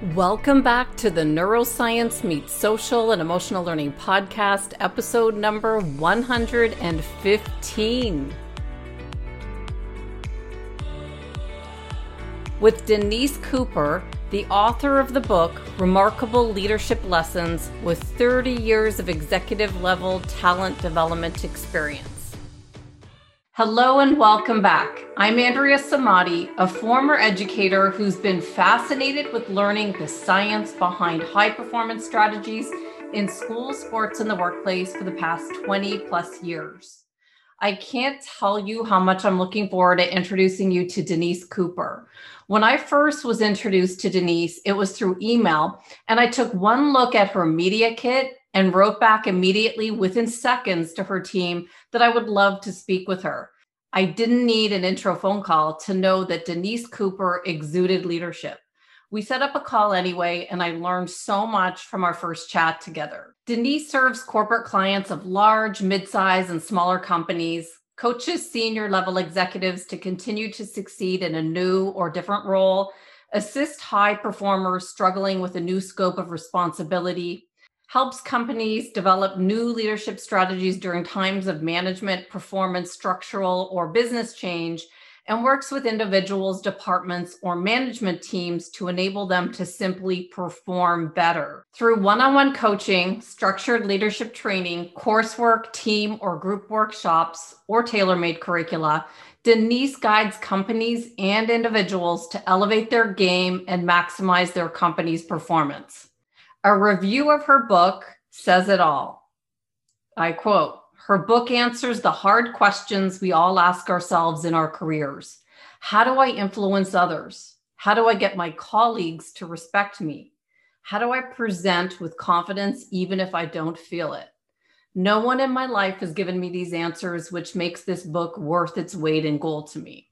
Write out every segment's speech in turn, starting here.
Welcome back to the Neuroscience Meets Social and Emotional Learning podcast, episode number 115. With Denise Cooper, the author of the book Remarkable Leadership Lessons with 30 years of executive level talent development experience. Hello and welcome back. I'm Andrea Samadi, a former educator who's been fascinated with learning the science behind high performance strategies in school, sports, and the workplace for the past 20 plus years. I can't tell you how much I'm looking forward to introducing you to Denise Cooper. When I first was introduced to Denise, it was through email, and I took one look at her media kit and wrote back immediately within seconds to her team that I would love to speak with her. I didn't need an intro phone call to know that Denise Cooper exuded leadership. We set up a call anyway, and I learned so much from our first chat together. Denise serves corporate clients of large, mid-size, and smaller companies, coaches senior level executives to continue to succeed in a new or different role, assist high performers struggling with a new scope of responsibility, helps companies develop new leadership strategies during times of management, performance, structural, or business change, and works with individuals, departments, or management teams to enable them to simply perform better. Through one on one coaching, structured leadership training, coursework, team or group workshops, or tailor made curricula, Denise guides companies and individuals to elevate their game and maximize their company's performance. A review of her book says it all. I quote Her book answers the hard questions we all ask ourselves in our careers How do I influence others? How do I get my colleagues to respect me? How do I present with confidence even if I don't feel it? No one in my life has given me these answers, which makes this book worth its weight in gold to me.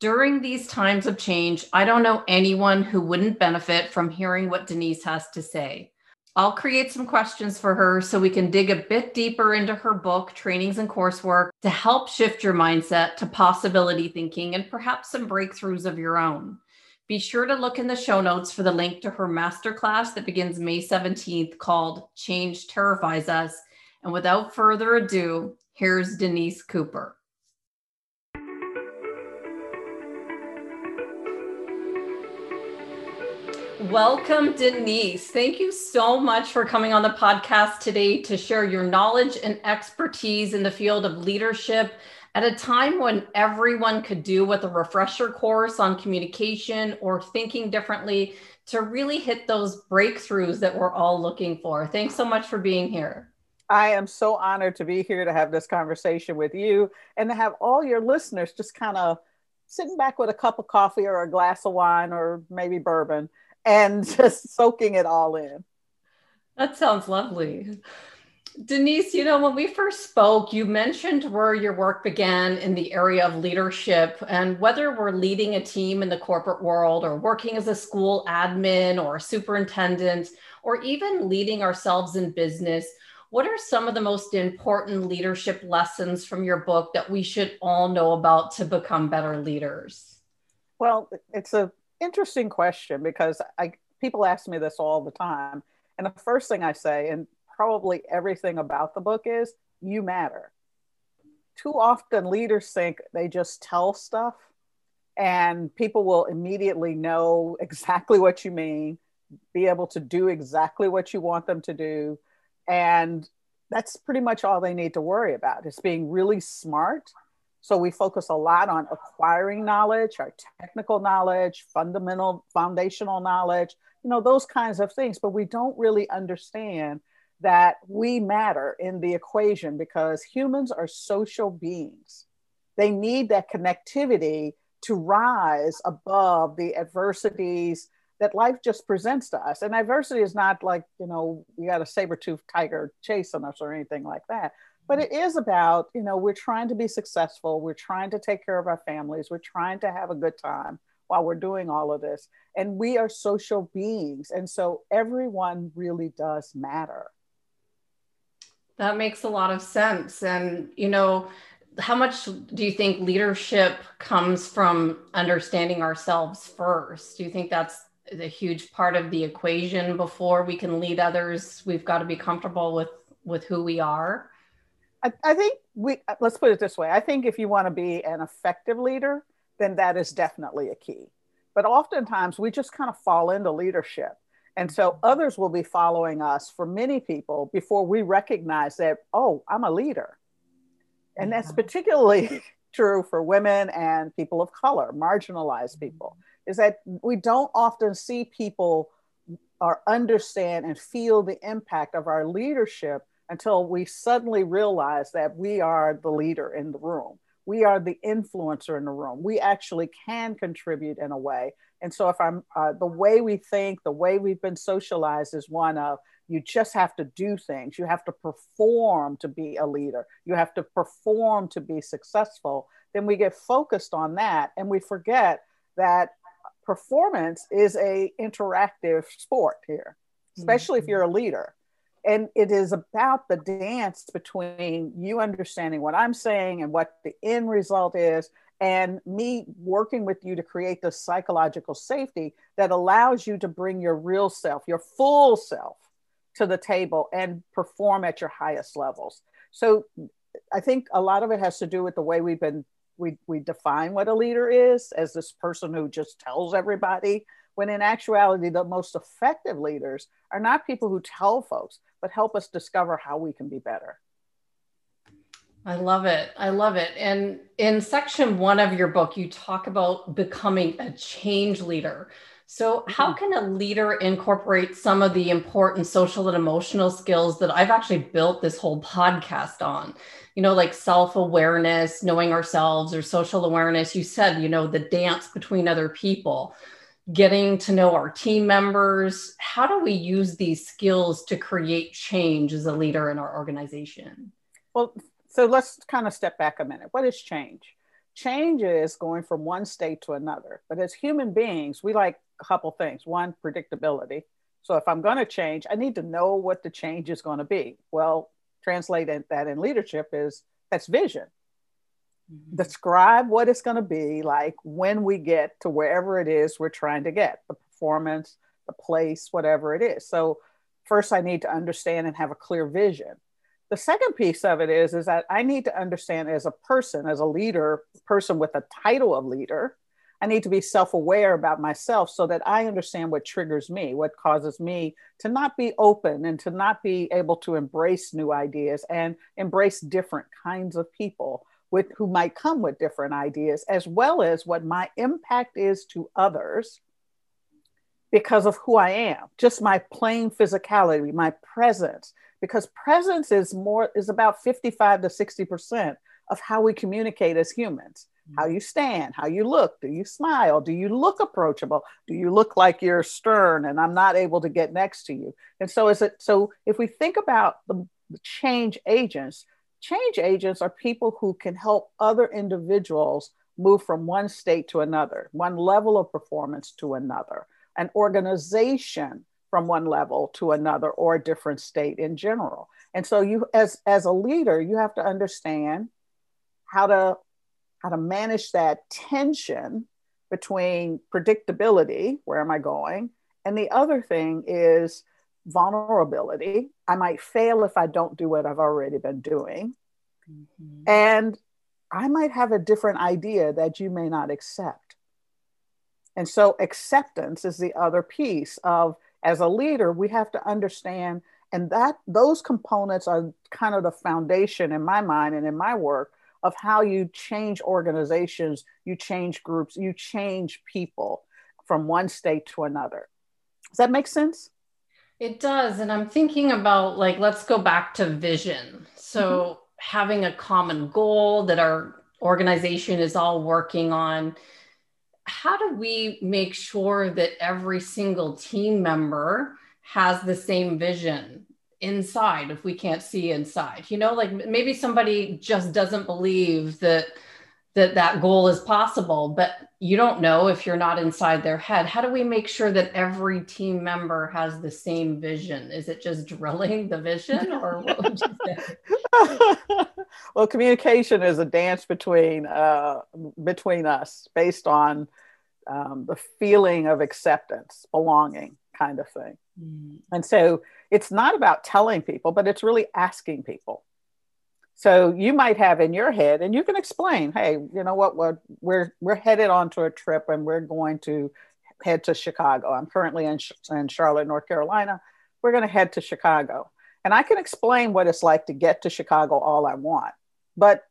During these times of change, I don't know anyone who wouldn't benefit from hearing what Denise has to say. I'll create some questions for her so we can dig a bit deeper into her book, trainings, and coursework to help shift your mindset to possibility thinking and perhaps some breakthroughs of your own. Be sure to look in the show notes for the link to her masterclass that begins May 17th called Change Terrifies Us. And without further ado, here's Denise Cooper. Welcome, Denise. Thank you so much for coming on the podcast today to share your knowledge and expertise in the field of leadership at a time when everyone could do with a refresher course on communication or thinking differently to really hit those breakthroughs that we're all looking for. Thanks so much for being here. I am so honored to be here to have this conversation with you and to have all your listeners just kind of sitting back with a cup of coffee or a glass of wine or maybe bourbon and just soaking it all in. That sounds lovely. Denise, you know, when we first spoke, you mentioned where your work began in the area of leadership and whether we're leading a team in the corporate world or working as a school admin or a superintendent or even leading ourselves in business. What are some of the most important leadership lessons from your book that we should all know about to become better leaders? Well, it's a interesting question because I people ask me this all the time. And the first thing I say, and probably everything about the book is you matter. Too often leaders think they just tell stuff and people will immediately know exactly what you mean, be able to do exactly what you want them to do. And that's pretty much all they need to worry about is being really smart so we focus a lot on acquiring knowledge, our technical knowledge, fundamental, foundational knowledge, you know, those kinds of things. But we don't really understand that we matter in the equation because humans are social beings. They need that connectivity to rise above the adversities that life just presents to us. And adversity is not like, you know, you got a saber-toothed tiger chasing us or anything like that but it is about you know we're trying to be successful. We're trying to take care of our families. We're trying to have a good time while we're doing all of this. And we are social beings. And so everyone really does matter. That makes a lot of sense. And you know how much do you think leadership comes from understanding ourselves first? Do you think that's a huge part of the equation? Before we can lead others we've got to be comfortable with with who we are I, I think we uh, let's put it this way. I think if you want to be an effective leader then that is definitely a key. But oftentimes we just kind of fall into leadership. And so mm-hmm. others will be following us for many people before we recognize that oh i'm a leader. And mm-hmm. that's particularly true for women and people of color marginalized mm-hmm. people is that we don't often see people or understand and feel the impact of our leadership until we suddenly realize that we are the leader in the room. We are the influencer in the room. We actually can contribute in a way. And so, if I'm uh, the way we think, the way we've been socialized is one of you just have to do things. You have to perform to be a leader. You have to perform to be successful. Then we get focused on that and we forget that performance is a interactive sport here, especially mm-hmm. if you're a leader. And it is about the dance between you understanding what I'm saying and what the end result is, and me working with you to create the psychological safety that allows you to bring your real self, your full self to the table and perform at your highest levels. So I think a lot of it has to do with the way we've been we, we define what a leader is as this person who just tells everybody when in actuality the most effective leaders are not people who tell folks but help us discover how we can be better i love it i love it and in section one of your book you talk about becoming a change leader so, how mm-hmm. can a leader incorporate some of the important social and emotional skills that I've actually built this whole podcast on? You know, like self awareness, knowing ourselves, or social awareness. You said, you know, the dance between other people, getting to know our team members. How do we use these skills to create change as a leader in our organization? Well, so let's kind of step back a minute. What is change? Change is going from one state to another. But as human beings, we like a couple things. One, predictability. So if I'm going to change, I need to know what the change is going to be. Well, translate that in leadership is that's vision. Mm-hmm. Describe what it's going to be like when we get to wherever it is we're trying to get the performance, the place, whatever it is. So first I need to understand and have a clear vision. The second piece of it is, is that I need to understand as a person, as a leader, person with a title of leader, I need to be self aware about myself so that I understand what triggers me, what causes me to not be open and to not be able to embrace new ideas and embrace different kinds of people with who might come with different ideas, as well as what my impact is to others because of who I am, just my plain physicality, my presence, because presence is more is about 55 to 60% of how we communicate as humans mm-hmm. how you stand, how you look. Do you smile? Do you look approachable? Do you look like you're stern and I'm not able to get next to you? And so is it so if we think about the change agents, change agents are people who can help other individuals move from one state to another, one level of performance to another, an organization from one level to another or a different state in general. And so you as as a leader, you have to understand how to how to manage that tension between predictability, where am I going? And the other thing is vulnerability. I might fail if I don't do what I've already been doing. Mm-hmm. And I might have a different idea that you may not accept. And so acceptance is the other piece of as a leader, we have to understand and that those components are kind of the foundation in my mind and in my work of how you change organizations, you change groups, you change people from one state to another. Does that make sense? It does. And I'm thinking about like, let's go back to vision. So, mm-hmm. having a common goal that our organization is all working on. How do we make sure that every single team member has the same vision? inside if we can't see inside you know like maybe somebody just doesn't believe that that that goal is possible but you don't know if you're not inside their head how do we make sure that every team member has the same vision is it just drilling the vision or what would you say well communication is a dance between uh, between us based on um, the feeling of acceptance, belonging, kind of thing. Mm. And so it's not about telling people, but it's really asking people. So you might have in your head, and you can explain, hey, you know what, we're we're, we're headed onto a trip, and we're going to head to Chicago. I'm currently in, in Charlotte, North Carolina. We're going to head to Chicago, and I can explain what it's like to get to Chicago all I want, but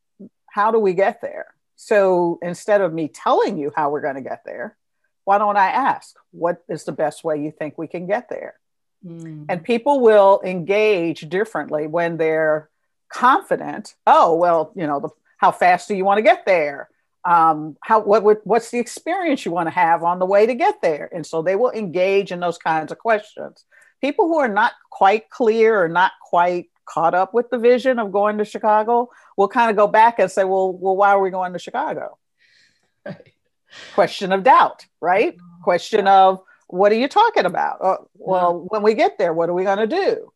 how do we get there? So instead of me telling you how we're going to get there, why don't I ask, what is the best way you think we can get there? Mm. And people will engage differently when they're confident. Oh, well, you know, the, how fast do you want to get there? Um, how what would what's the experience you want to have on the way to get there? And so they will engage in those kinds of questions. People who are not quite clear or not quite caught up with the vision of going to Chicago will kind of go back and say, well, well, why are we going to Chicago? Right. Question of doubt, right? Oh, Question of what are you talking about? Uh, well, yeah. when we get there, what are we going to do?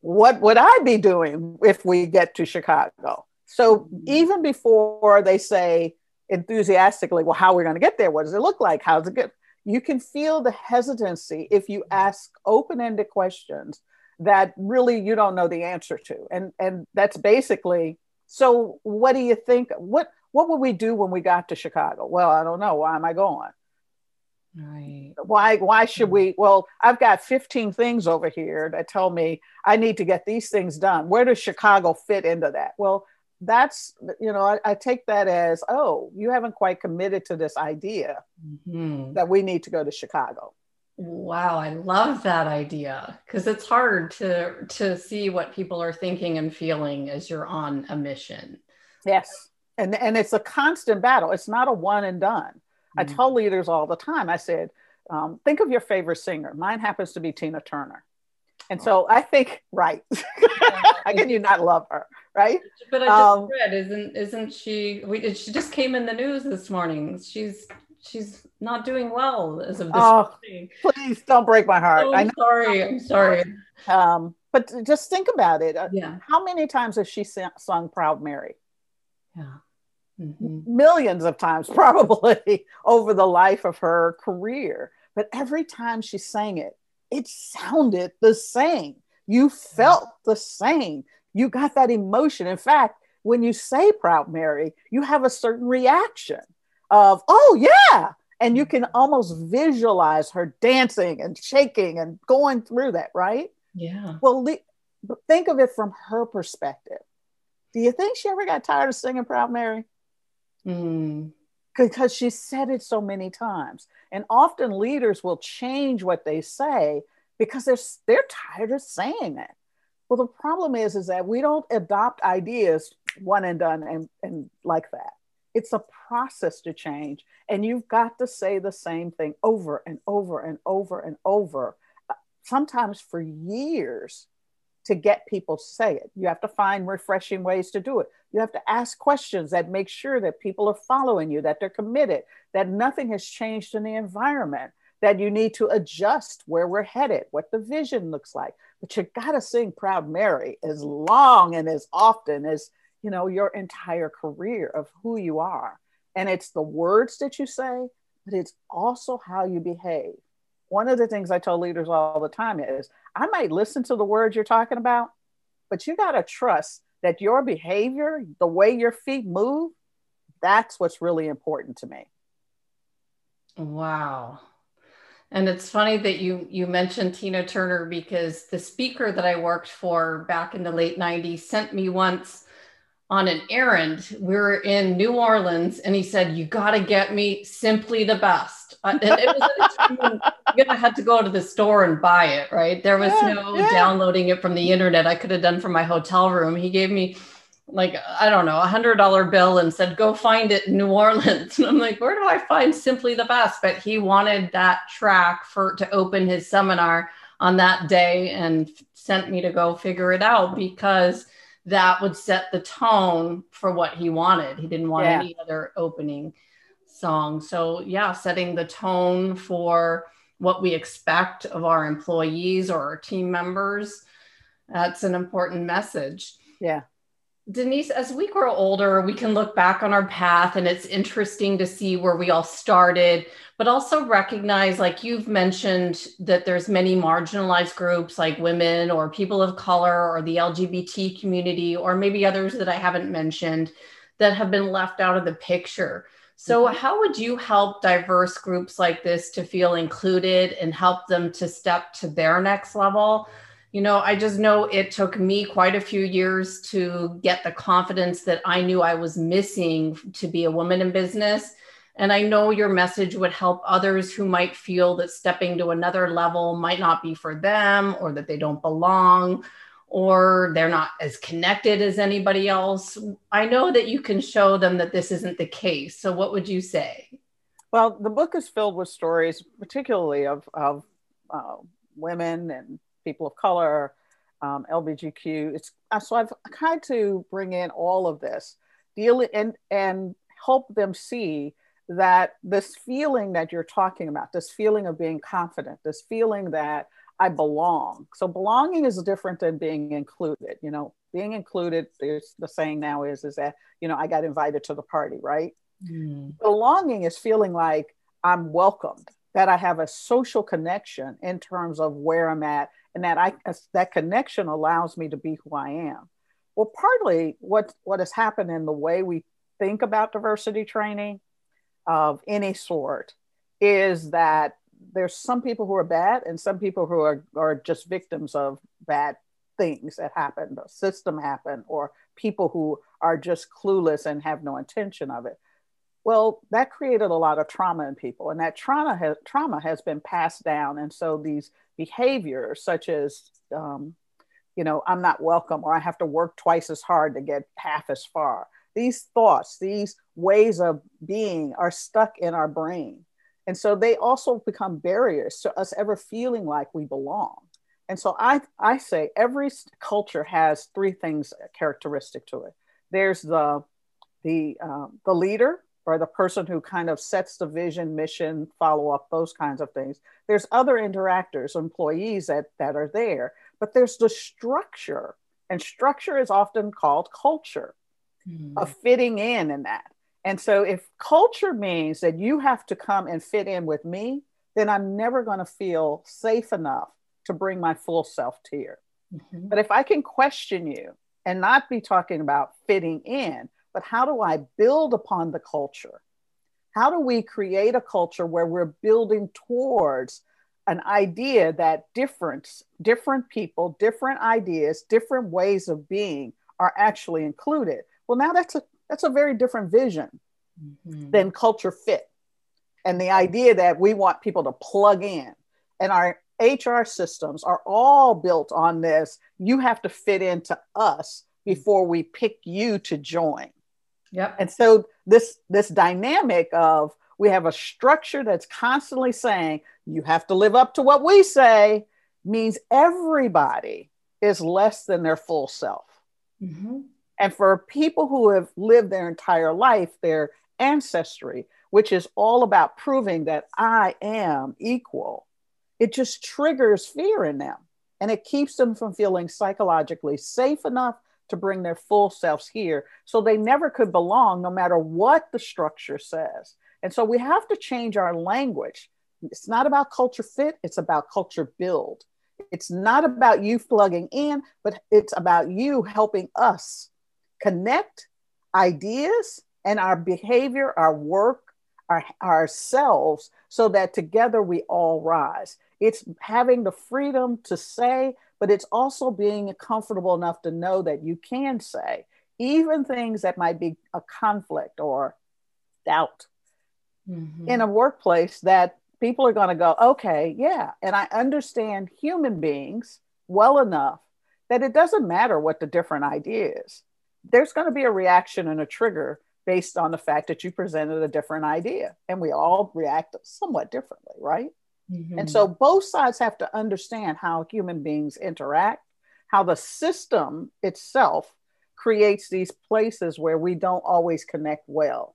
What would I be doing if we get to Chicago? So mm-hmm. even before they say enthusiastically, well, how are we going to get there? What does it look like? How's it get? You can feel the hesitancy if you ask open-ended questions that really you don't know the answer to and and that's basically so what do you think what what would we do when we got to chicago well i don't know why am i going right why why should we well i've got 15 things over here that tell me i need to get these things done where does chicago fit into that well that's you know I, I take that as oh you haven't quite committed to this idea mm-hmm. that we need to go to chicago Wow, I love that idea because it's hard to to see what people are thinking and feeling as you're on a mission. Yes. And and it's a constant battle. It's not a one and done. Mm-hmm. I tell leaders all the time. I said, um, think of your favorite singer. Mine happens to be Tina Turner. And so I think, right. How can you not love her? Right. But I just um, read, isn't isn't she we she just came in the news this morning. She's she's not doing well as of this oh, Please don't break my heart. Oh, I'm sorry. I'm sorry. Um, but just think about it. Uh, yeah. How many times has she sung Proud Mary? Yeah. Mm-hmm. Millions of times, probably over the life of her career. But every time she sang it, it sounded the same. You felt the same. You got that emotion. In fact, when you say Proud Mary, you have a certain reaction of, oh, yeah. And you can almost visualize her dancing and shaking and going through that, right? Yeah. Well, le- think of it from her perspective. Do you think she ever got tired of singing Proud Mary? Mm. Because she said it so many times. And often leaders will change what they say because they're, they're tired of saying it. Well, the problem is, is that we don't adopt ideas one and done and, and like that. It's a process to change. And you've got to say the same thing over and over and over and over, uh, sometimes for years to get people to say it. You have to find refreshing ways to do it. You have to ask questions that make sure that people are following you, that they're committed, that nothing has changed in the environment, that you need to adjust where we're headed, what the vision looks like. But you got to sing Proud Mary as long and as often as you know your entire career of who you are and it's the words that you say but it's also how you behave one of the things i tell leaders all the time is i might listen to the words you're talking about but you got to trust that your behavior the way your feet move that's what's really important to me. Wow. And it's funny that you you mentioned Tina Turner because the speaker that I worked for back in the late 90s sent me once on an errand. We were in New Orleans, and he said, "You got to get me simply the best." Uh, and it was you're gonna have to go to the store and buy it, right? There was yeah, no yeah. downloading it from the internet. I could have done from my hotel room. He gave me like I don't know a hundred dollar bill and said, "Go find it in New Orleans." And I'm like, "Where do I find simply the best?" But he wanted that track for to open his seminar on that day and sent me to go figure it out because that would set the tone for what he wanted. He didn't want yeah. any other opening song. So, yeah, setting the tone for what we expect of our employees or our team members. That's an important message. Yeah. Denise, as we grow older, we can look back on our path and it's interesting to see where we all started, but also recognize, like you've mentioned, that there's many marginalized groups like women or people of color or the LGBT community, or maybe others that I haven't mentioned that have been left out of the picture. So, mm-hmm. how would you help diverse groups like this to feel included and help them to step to their next level? You know, I just know it took me quite a few years to get the confidence that I knew I was missing to be a woman in business. And I know your message would help others who might feel that stepping to another level might not be for them or that they don't belong or they're not as connected as anybody else. I know that you can show them that this isn't the case. So, what would you say? Well, the book is filled with stories, particularly of, of uh, women and people of color, um, LGBTQ. It's uh, so I've tried to bring in all of this, deal and and help them see that this feeling that you're talking about, this feeling of being confident, this feeling that I belong. So belonging is different than being included. You know, being included, there's the saying now is is that you know I got invited to the party, right? Mm. Belonging is feeling like I'm welcomed, that I have a social connection in terms of where I'm at and that I that connection allows me to be who I am. Well, partly what what has happened in the way we think about diversity training of any sort is that there's some people who are bad and some people who are, are just victims of bad things that happened, the system happened, or people who are just clueless and have no intention of it. Well, that created a lot of trauma in people, and that trauma has, trauma has been passed down. And so these behaviors, such as, um, you know, I'm not welcome, or I have to work twice as hard to get half as far, these thoughts, these ways of being are stuck in our brain. And so they also become barriers to us ever feeling like we belong. And so I, I say every culture has three things characteristic to it. There's the, the, um, the leader, or the person who kind of sets the vision, mission, follow up, those kinds of things. There's other interactors, employees that, that are there, but there's the structure. And structure is often called culture, mm. of fitting in in that. And so if culture means that you have to come and fit in with me, then I'm never going to feel safe enough to bring my full self to you. Mm-hmm. But if I can question you and not be talking about fitting in, but how do I build upon the culture? How do we create a culture where we're building towards an idea that different, different people, different ideas, different ways of being are actually included? Well, now that's a that's a very different vision mm-hmm. than culture fit. And the idea that we want people to plug in and our HR systems are all built on this. You have to fit into us before we pick you to join. Yep. And so this this dynamic of we have a structure that's constantly saying you have to live up to what we say means everybody is less than their full self. Mm-hmm. And for people who have lived their entire life, their ancestry, which is all about proving that I am equal, it just triggers fear in them and it keeps them from feeling psychologically safe enough to bring their full selves here. So they never could belong no matter what the structure says. And so we have to change our language. It's not about culture fit, it's about culture build. It's not about you plugging in, but it's about you helping us connect ideas and our behavior, our work, our, ourselves, so that together we all rise. It's having the freedom to say, but it's also being comfortable enough to know that you can say even things that might be a conflict or doubt mm-hmm. in a workplace that people are going to go, okay, yeah. And I understand human beings well enough that it doesn't matter what the different idea is. There's going to be a reaction and a trigger based on the fact that you presented a different idea. And we all react somewhat differently, right? Mm-hmm. And so both sides have to understand how human beings interact, how the system itself creates these places where we don't always connect well.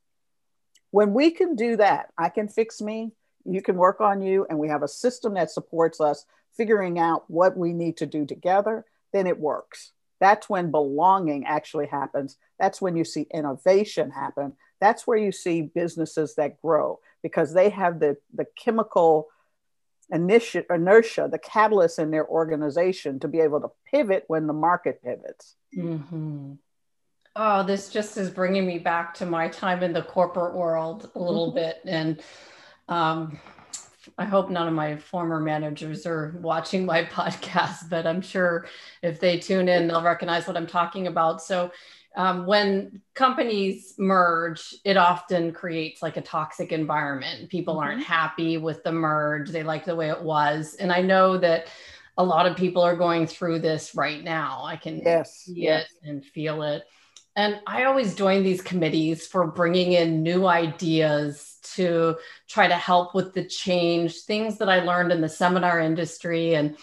When we can do that, I can fix me, you can work on you, and we have a system that supports us figuring out what we need to do together, then it works. That's when belonging actually happens. That's when you see innovation happen. That's where you see businesses that grow because they have the, the chemical inertia, inertia, the catalyst in their organization to be able to pivot when the market pivots. Mm-hmm. Oh, this just is bringing me back to my time in the corporate world a little mm-hmm. bit. And um, I hope none of my former managers are watching my podcast, but I'm sure if they tune in, they'll recognize what I'm talking about. So, um, when companies merge, it often creates like a toxic environment. People mm-hmm. aren't happy with the merge, they like the way it was. And I know that a lot of people are going through this right now. I can yes, see yes. it and feel it. And I always join these committees for bringing in new ideas to try to help with the change, things that I learned in the seminar industry. And,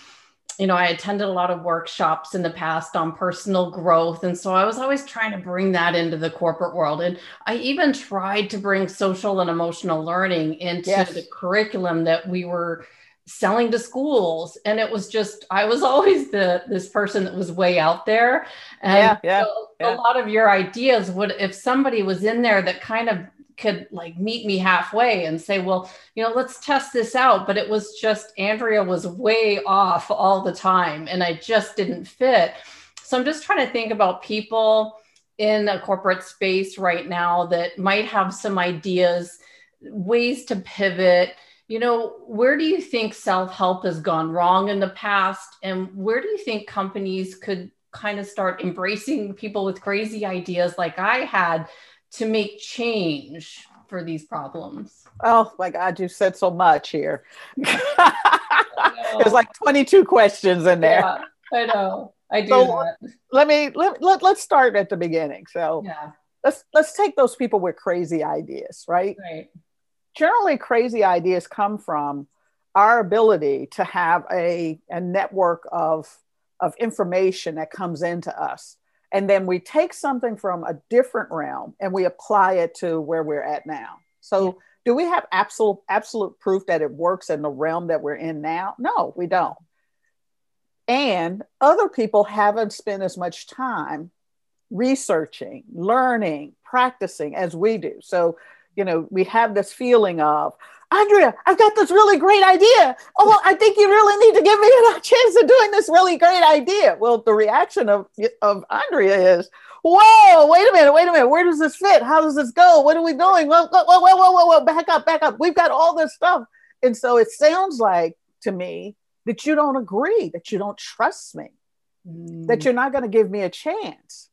you know, I attended a lot of workshops in the past on personal growth. And so I was always trying to bring that into the corporate world. And I even tried to bring social and emotional learning into yes. the curriculum that we were selling to schools and it was just i was always the this person that was way out there and yeah, yeah, so yeah. a lot of your ideas would if somebody was in there that kind of could like meet me halfway and say well you know let's test this out. But it was just andrea was way off all the time and i just didn't fit. So i'm just trying to think about people in a corporate space right now that might have some ideas ways to pivot. You know, where do you think self help has gone wrong in the past? And where do you think companies could kind of start embracing people with crazy ideas like I had to make change for these problems? Oh my God, you said so much here. There's like 22 questions in there. Yeah, I know. I do. So let me let, let, let's start at the beginning. So yeah. let's let's take those people with crazy ideas, right? Right generally crazy ideas come from our ability to have a, a network of, of information that comes into us. And then we take something from a different realm and we apply it to where we're at now. So, yeah. do we have absolute absolute proof that it works in the realm that we're in now? No, we don't. And other people haven't spent as much time researching, learning, practicing as we do. So, you know, we have this feeling of, Andrea, I've got this really great idea. Oh, I think you really need to give me a chance of doing this really great idea. Well, the reaction of, of Andrea is, whoa, wait a minute, wait a minute. Where does this fit? How does this go? What are we doing? Whoa, whoa, whoa, whoa, whoa, whoa, back up, back up. We've got all this stuff. And so it sounds like to me that you don't agree, that you don't trust me, mm. that you're not going to give me a chance.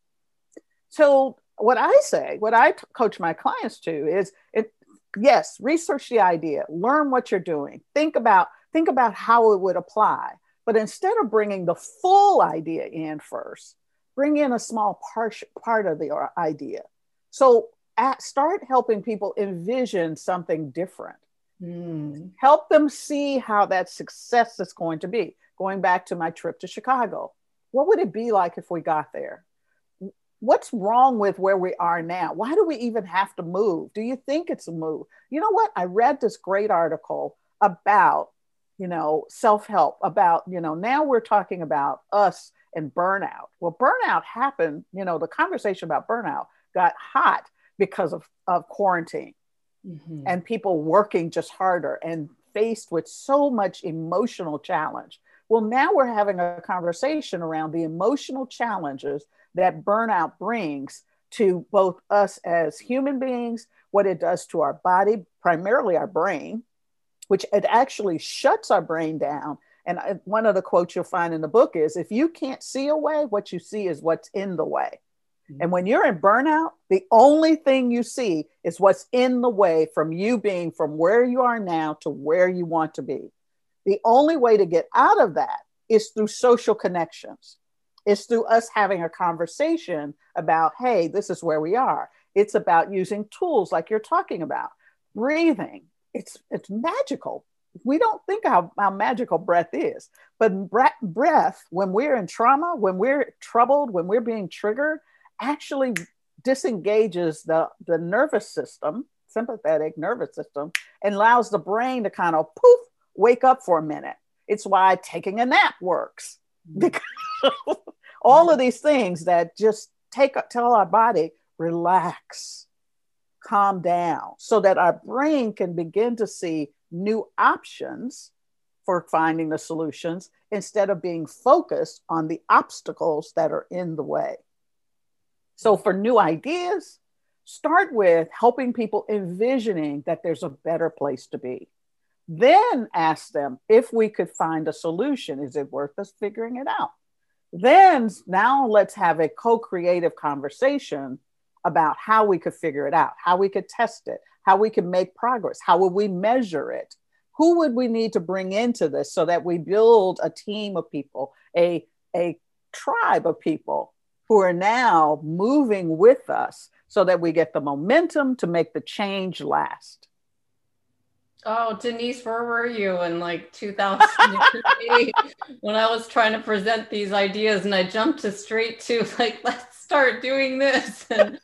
So what I say, what I t- coach my clients to is it, yes, research the idea, learn what you're doing, think about think about how it would apply. But instead of bringing the full idea in first, bring in a small part, part of the idea. So at, start helping people envision something different. Mm. Help them see how that success is going to be. Going back to my trip to Chicago, what would it be like if we got there? What's wrong with where we are now? Why do we even have to move? Do you think it's a move? You know what? I read this great article about, you know, self help, about, you know, now we're talking about us and burnout. Well, burnout happened, you know, the conversation about burnout got hot because of, of quarantine mm-hmm. and people working just harder and faced with so much emotional challenge. Well, now we're having a conversation around the emotional challenges that burnout brings to both us as human beings, what it does to our body, primarily our brain, which it actually shuts our brain down. And one of the quotes you'll find in the book is if you can't see a way, what you see is what's in the way. Mm-hmm. And when you're in burnout, the only thing you see is what's in the way from you being from where you are now to where you want to be. The only way to get out of that is through social connections. It's through us having a conversation about, hey, this is where we are. It's about using tools like you're talking about, breathing. It's it's magical. We don't think how, how magical breath is, but breath, when we're in trauma, when we're troubled, when we're being triggered, actually disengages the, the nervous system, sympathetic nervous system, and allows the brain to kind of poof, wake up for a minute. It's why taking a nap works mm-hmm. because all of these things that just take tell our body relax calm down so that our brain can begin to see new options for finding the solutions instead of being focused on the obstacles that are in the way. So, for new ideas, start with helping people envisioning that there's a better place to be. Then ask them if we could find a solution. Is it worth us figuring it out? Then, now let's have a co creative conversation about how we could figure it out, how we could test it, how we could make progress, how would we measure it? Who would we need to bring into this so that we build a team of people, a, a tribe of people who are now moving with us so that we get the momentum to make the change last? Oh, Denise, where were you in like 2008 when I was trying to present these ideas and I jumped to straight to like, let's start doing this and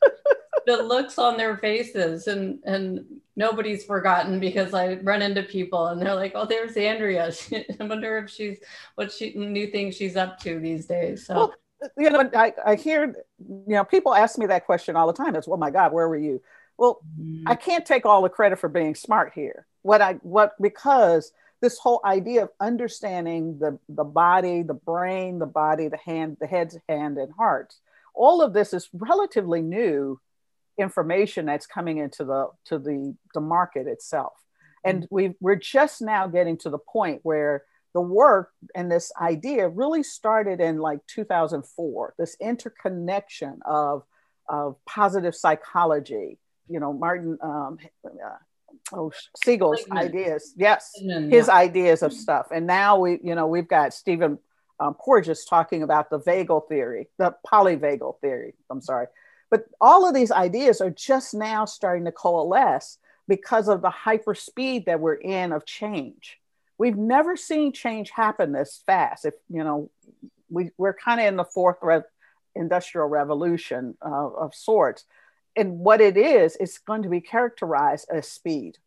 the looks on their faces and and nobody's forgotten because I run into people and they're like, oh, there's Andrea. I wonder if she's what she new things she's up to these days. So. Well, you know, I, I hear, you know, people ask me that question all the time. It's, oh my God, where were you? Well, mm-hmm. I can't take all the credit for being smart here. What I, what, because this whole idea of understanding the, the body, the brain, the body, the hand, the head, hand, and heart all of this is relatively new information that's coming into the to the, the market itself and mm-hmm. we we're just now getting to the point where the work and this idea really started in like 2004 this interconnection of of positive psychology you know martin um, uh, oh siegel's ideas yes his ideas of stuff and now we you know we've got stephen um, Porges talking about the vagal theory, the polyvagal theory. I'm sorry. But all of these ideas are just now starting to coalesce because of the hyper speed that we're in of change. We've never seen change happen this fast. If you know, we, we're kind of in the fourth re- industrial revolution uh, of sorts. And what it is, it's going to be characterized as speed.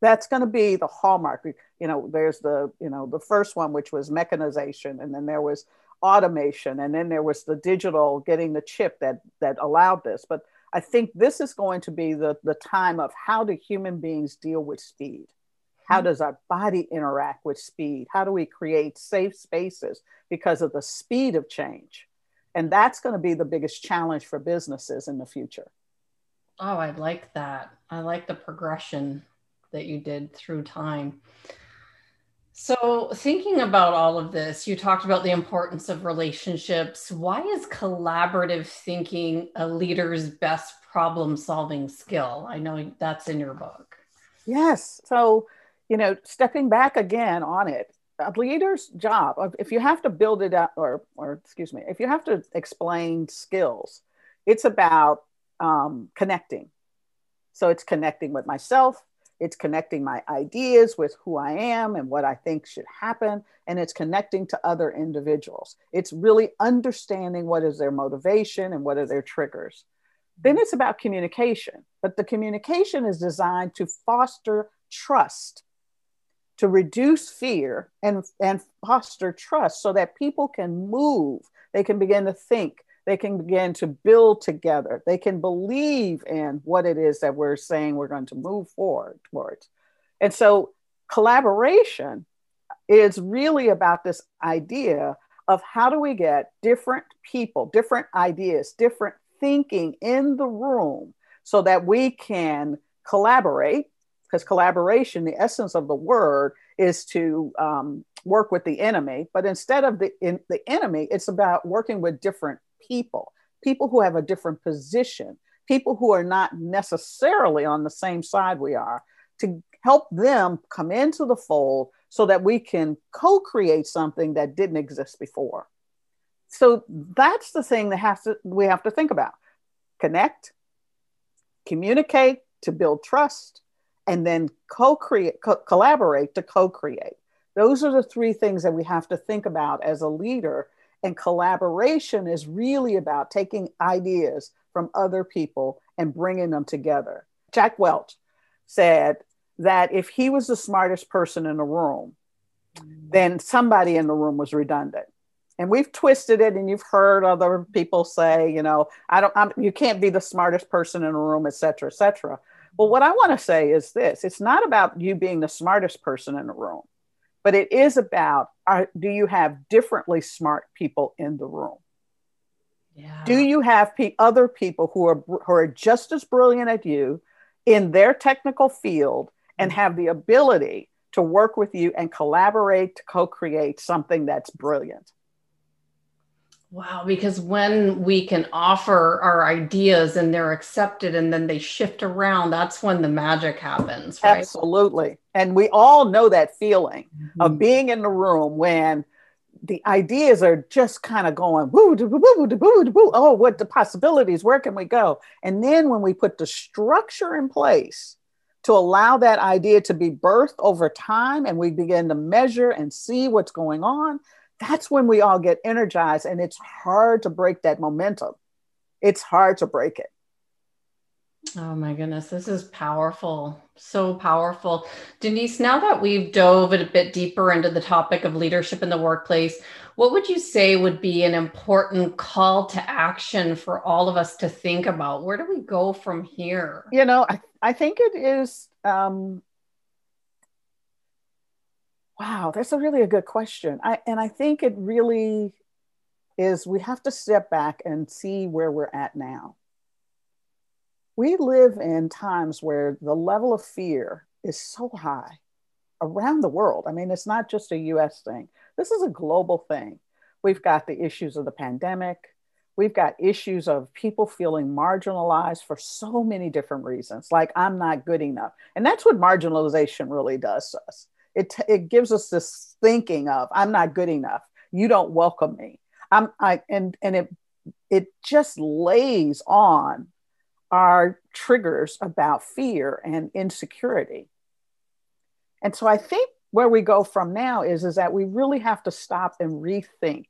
That's going to be the hallmark. You know there's the you know the first one which was mechanization and then there was automation and then there was the digital getting the chip that that allowed this. But i think this is going to be the the time of how do human beings deal with speed? How mm-hmm. does our body interact with speed? How do we create safe spaces because of the speed of change? And that's going to be the biggest challenge for businesses in the future oh i like that i like the progression that you did through time. So, thinking about all of this, you talked about the importance of relationships. Why is collaborative thinking a leader's best problem solving skill? I know that's in your book. Yes. So, you know, stepping back again on it, a leader's job, if you have to build it up, or, or excuse me, if you have to explain skills, it's about um, connecting. So, it's connecting with myself, it's connecting my ideas with who I am and what I think should happen. And it's connecting to other individuals. It's really understanding what is their motivation and what are their triggers. Then it's about communication, but the communication is designed to foster trust, to reduce fear and, and foster trust so that people can move, they can begin to think, they can begin to build together. They can believe in what it is that we're saying we're going to move forward towards. And so collaboration is really about this idea of how do we get different people, different ideas, different thinking in the room so that we can collaborate. Because collaboration, the essence of the word is to um, work with the enemy. But instead of the, in, the enemy, it's about working with different people, people who have a different position, people who are not necessarily on the same side we are, to help them come into the fold so that we can co create something that didn't exist before. So that's the thing that has to, we have to think about connect, communicate to build trust, and then co create, co- collaborate to co create. Those are the three things that we have to think about as a leader and collaboration is really about taking ideas from other people and bringing them together. Jack Welch said that if he was the smartest person in the room, then somebody in the room was redundant. and we've twisted it and you've heard other people say you know i don't I'm, you can't be the smartest person in a room et cetera et cetera well what i want to say is this it's not about you being the smartest person in a room but it is about are, do you have differently smart people in the room yeah. do you have pe- other people who are who are just as brilliant as you in their technical field and have the ability to work with you and collaborate to co-create something that's brilliant Wow, because when we can offer our ideas and they're accepted and then they shift around, that's when the magic happens. Right? Absolutely. And we all know that feeling mm-hmm. of being in the room when the ideas are just kind of going, woo, woo, woo, woo, woo, oh, what the possibilities, where can we go? And then when we put the structure in place to allow that idea to be birthed over time and we begin to measure and see what's going on, that's when we all get energized and it's hard to break that momentum. It's hard to break it. Oh my goodness this is powerful so powerful. Denise now that we've dove a bit deeper into the topic of leadership in the workplace what would you say would be an important call to action for all of us to think about? Where do we go from here? You know i, I think it is um, Wow, that's a really a good question. I, and I think it really is we have to step back and see where we're at now. We live in times where the level of fear is so high around the world. I mean, it's not just a US thing, this is a global thing. We've got the issues of the pandemic. We've got issues of people feeling marginalized for so many different reasons, like I'm not good enough. And that's what marginalization really does to us it, it gives us this thinking of i'm not good enough. You don't welcome me. I'm i and and it it just lays on our triggers about fear and insecurity. And so i think where we go from now is is that we really have to stop and rethink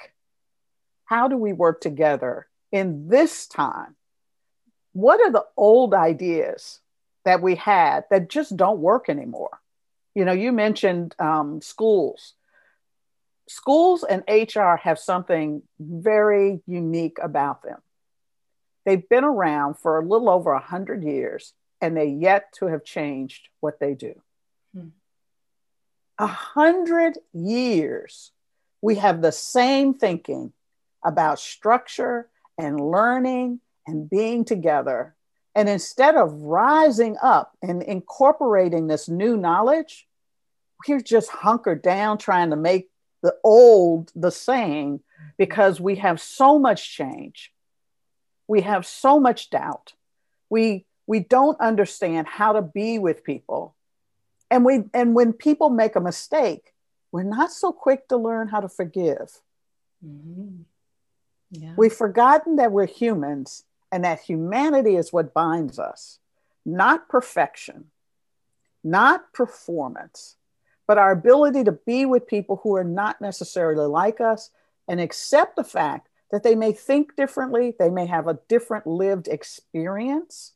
how do we work together in this time? What are the old ideas that we had that just don't work anymore you know, you mentioned um, schools. Schools and HR have something very unique about them. They've been around for a little over 100 years and they yet to have changed what they do. Hmm. A hundred years, we have the same thinking about structure and learning and being together. And instead of rising up and incorporating this new knowledge, we're just hunkered down trying to make the old the same because we have so much change. We have so much doubt. We we don't understand how to be with people. And we and when people make a mistake, we're not so quick to learn how to forgive. Mm-hmm. Yeah. We've forgotten that we're humans and that humanity is what binds us, not perfection, not performance, but our ability to be with people who are not necessarily like us and accept the fact that they may think differently, they may have a different lived experience,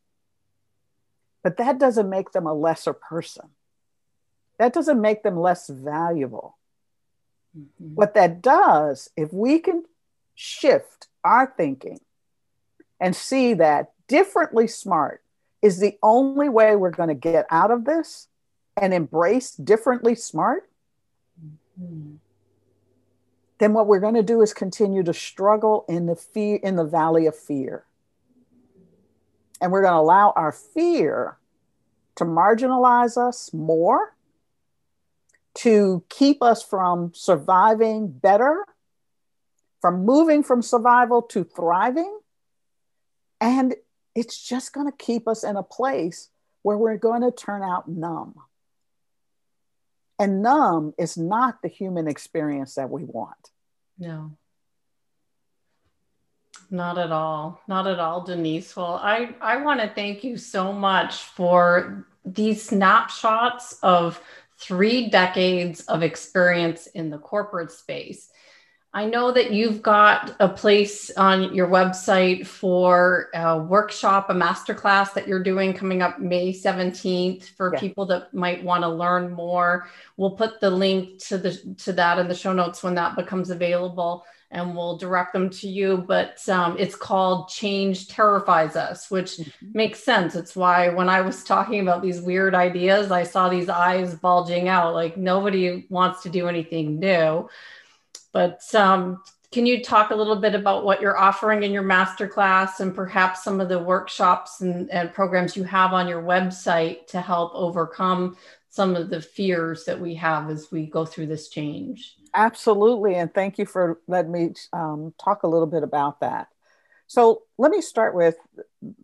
but that doesn't make them a lesser person. That doesn't make them less valuable. Mm-hmm. What that does, if we can shift our thinking and see that differently smart is the only way we're going to get out of this, and embrace differently smart, mm-hmm. then what we're going to do is continue to struggle in the fear in the valley of fear. And we're going to allow our fear to marginalize us more, to keep us from surviving better, from moving from survival to thriving. And it's just going to keep us in a place where we're going to turn out numb. And numb is not the human experience that we want. No. Not at all. Not at all, Denise. Well, I, I want to thank you so much for these snapshots of three decades of experience in the corporate space. I know that you've got a place on your website for a workshop, a masterclass that you're doing coming up May 17th for yeah. people that might want to learn more. We'll put the link to the to that in the show notes when that becomes available. and we'll direct them to you. But um, it's called Change Terrifies Us, which mm-hmm. makes sense. It's why when I was talking about these weird ideas, I saw these eyes bulging out like nobody wants to do anything new. But um, can you talk a little bit about what you're offering in your masterclass and perhaps some of the workshops and, and programs you have on your website to help overcome some of the fears that we have as we go through this change? Absolutely. And thank you for letting me um, talk a little bit about that. So, let me start with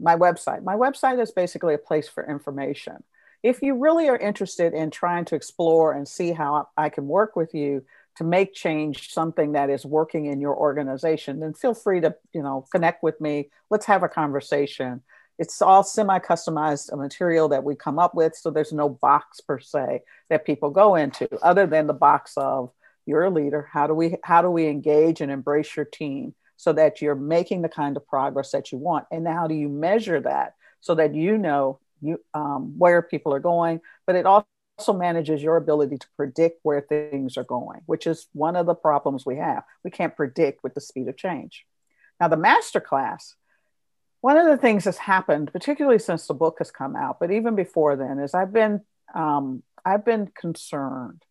my website. My website is basically a place for information. If you really are interested in trying to explore and see how I can work with you to make change something that is working in your organization, then feel free to, you know, connect with me. Let's have a conversation. It's all semi-customized material that we come up with, so there's no box per se that people go into, other than the box of you're a leader how do we how do we engage and embrace your team so that you're making the kind of progress that you want and how do you measure that so that you know you um, where people are going but it also manages your ability to predict where things are going which is one of the problems we have. We can't predict with the speed of change. Now the master class one of the things that's happened particularly since the book has come out but even before then is i've been um, i've been concerned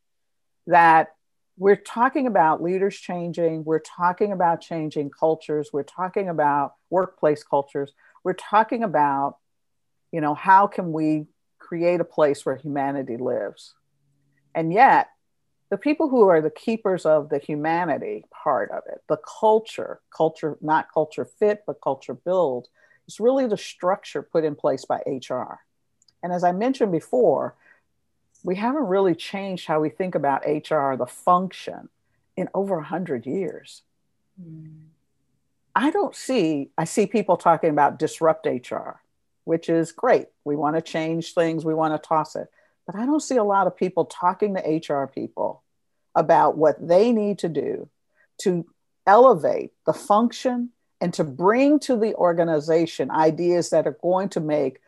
that we're talking about leaders changing we're talking about changing cultures we're talking about workplace cultures we're talking about you know how can we create a place where humanity lives and yet the people who are the keepers of the humanity part of it the culture culture not culture fit but culture build is really the structure put in place by hr and as i mentioned before we haven't really changed how we think about HR, the function, in over 100 years. Mm. I don't see, I see people talking about disrupt HR, which is great. We want to change things, we want to toss it. But I don't see a lot of people talking to HR people about what they need to do to elevate the function and to bring to the organization ideas that are going to make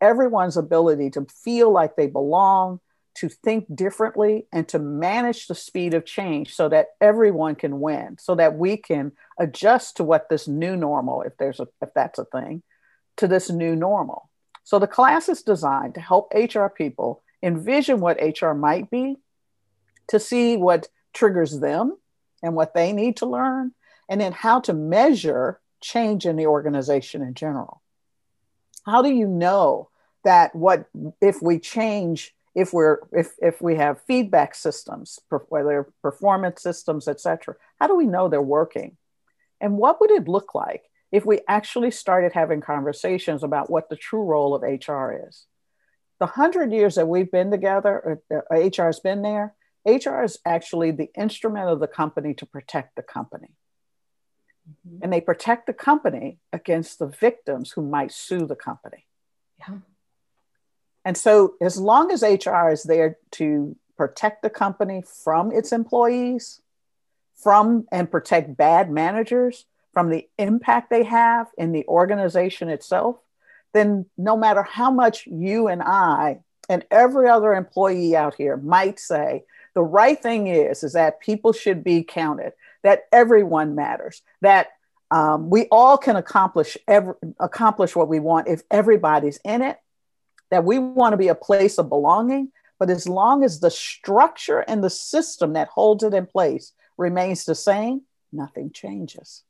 everyone's ability to feel like they belong, to think differently and to manage the speed of change so that everyone can win so that we can adjust to what this new normal if there's a if that's a thing to this new normal. So the class is designed to help hr people envision what hr might be to see what triggers them and what they need to learn and then how to measure change in the organization in general. How do you know that what if we change if we're if if we have feedback systems whether performance systems etc how do we know they're working? And what would it look like if we actually started having conversations about what the true role of hr is. The 100 years that we've been together hr has been there hr is actually the instrument of the company to protect the company. Mm-hmm. and they protect the company against the victims who might sue the company. Yeah. And so, as long as HR is there to protect the company from its employees, from and protect bad managers from the impact they have in the organization itself, then no matter how much you and I and every other employee out here might say, the right thing is is that people should be counted, that everyone matters, that um, we all can accomplish every, accomplish what we want if everybody's in it that we want to be a place of belonging. But as long as the structure and the system that holds it in place remains the same, nothing changes.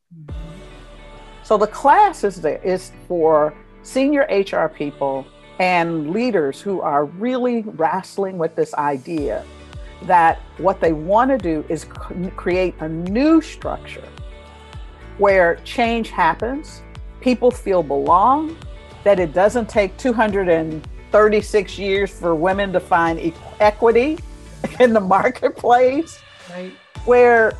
So the class is there is for senior HR people and leaders who are really wrestling with this idea that what they want to do is create a new structure where change happens, people feel belong, that it doesn't take 236 years for women to find equity in the marketplace, right. where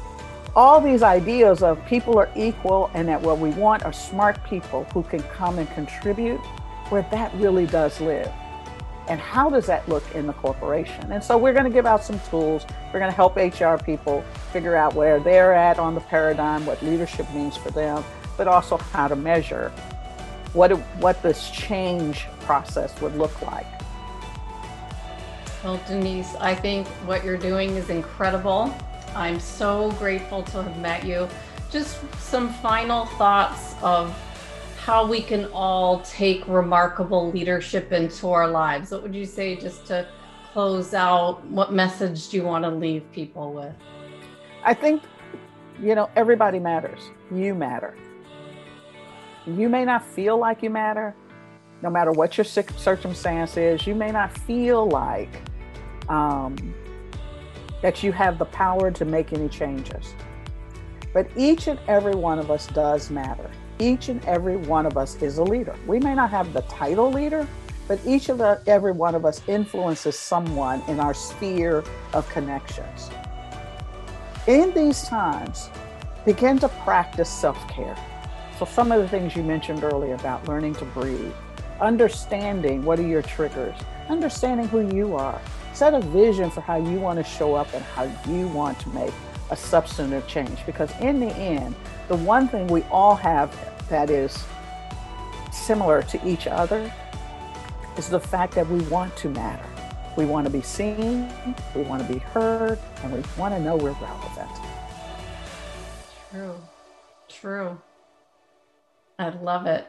all these ideas of people are equal and that what we want are smart people who can come and contribute, where that really does live. And how does that look in the corporation? And so we're going to give out some tools. We're going to help HR people figure out where they're at on the paradigm, what leadership means for them, but also how to measure what, what this change process would look like. Well, Denise, I think what you're doing is incredible. I'm so grateful to have met you. just some final thoughts of how we can all take remarkable leadership into our lives. What would you say just to close out? What message do you want to leave people with? I think, you know, everybody matters. You matter. You may not feel like you matter, no matter what your circumstance is. You may not feel like um, that you have the power to make any changes. But each and every one of us does matter. Each and every one of us is a leader. We may not have the title leader, but each of the, every one of us influences someone in our sphere of connections. In these times, begin to practice self care. So, some of the things you mentioned earlier about learning to breathe, understanding what are your triggers, understanding who you are, set a vision for how you want to show up and how you want to make a substantive change. Because in the end, the one thing we all have that is similar to each other is the fact that we want to matter. We want to be seen, we want to be heard, and we want to know we're relevant. True. True. I love it.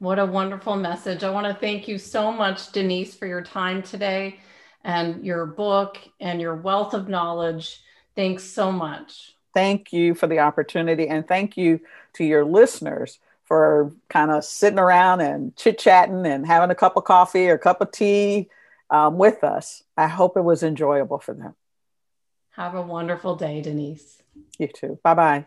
What a wonderful message. I want to thank you so much, Denise, for your time today and your book and your wealth of knowledge. Thanks so much. Thank you for the opportunity. And thank you to your listeners for kind of sitting around and chit chatting and having a cup of coffee or cup of tea um, with us. I hope it was enjoyable for them. Have a wonderful day, Denise. You too. Bye bye.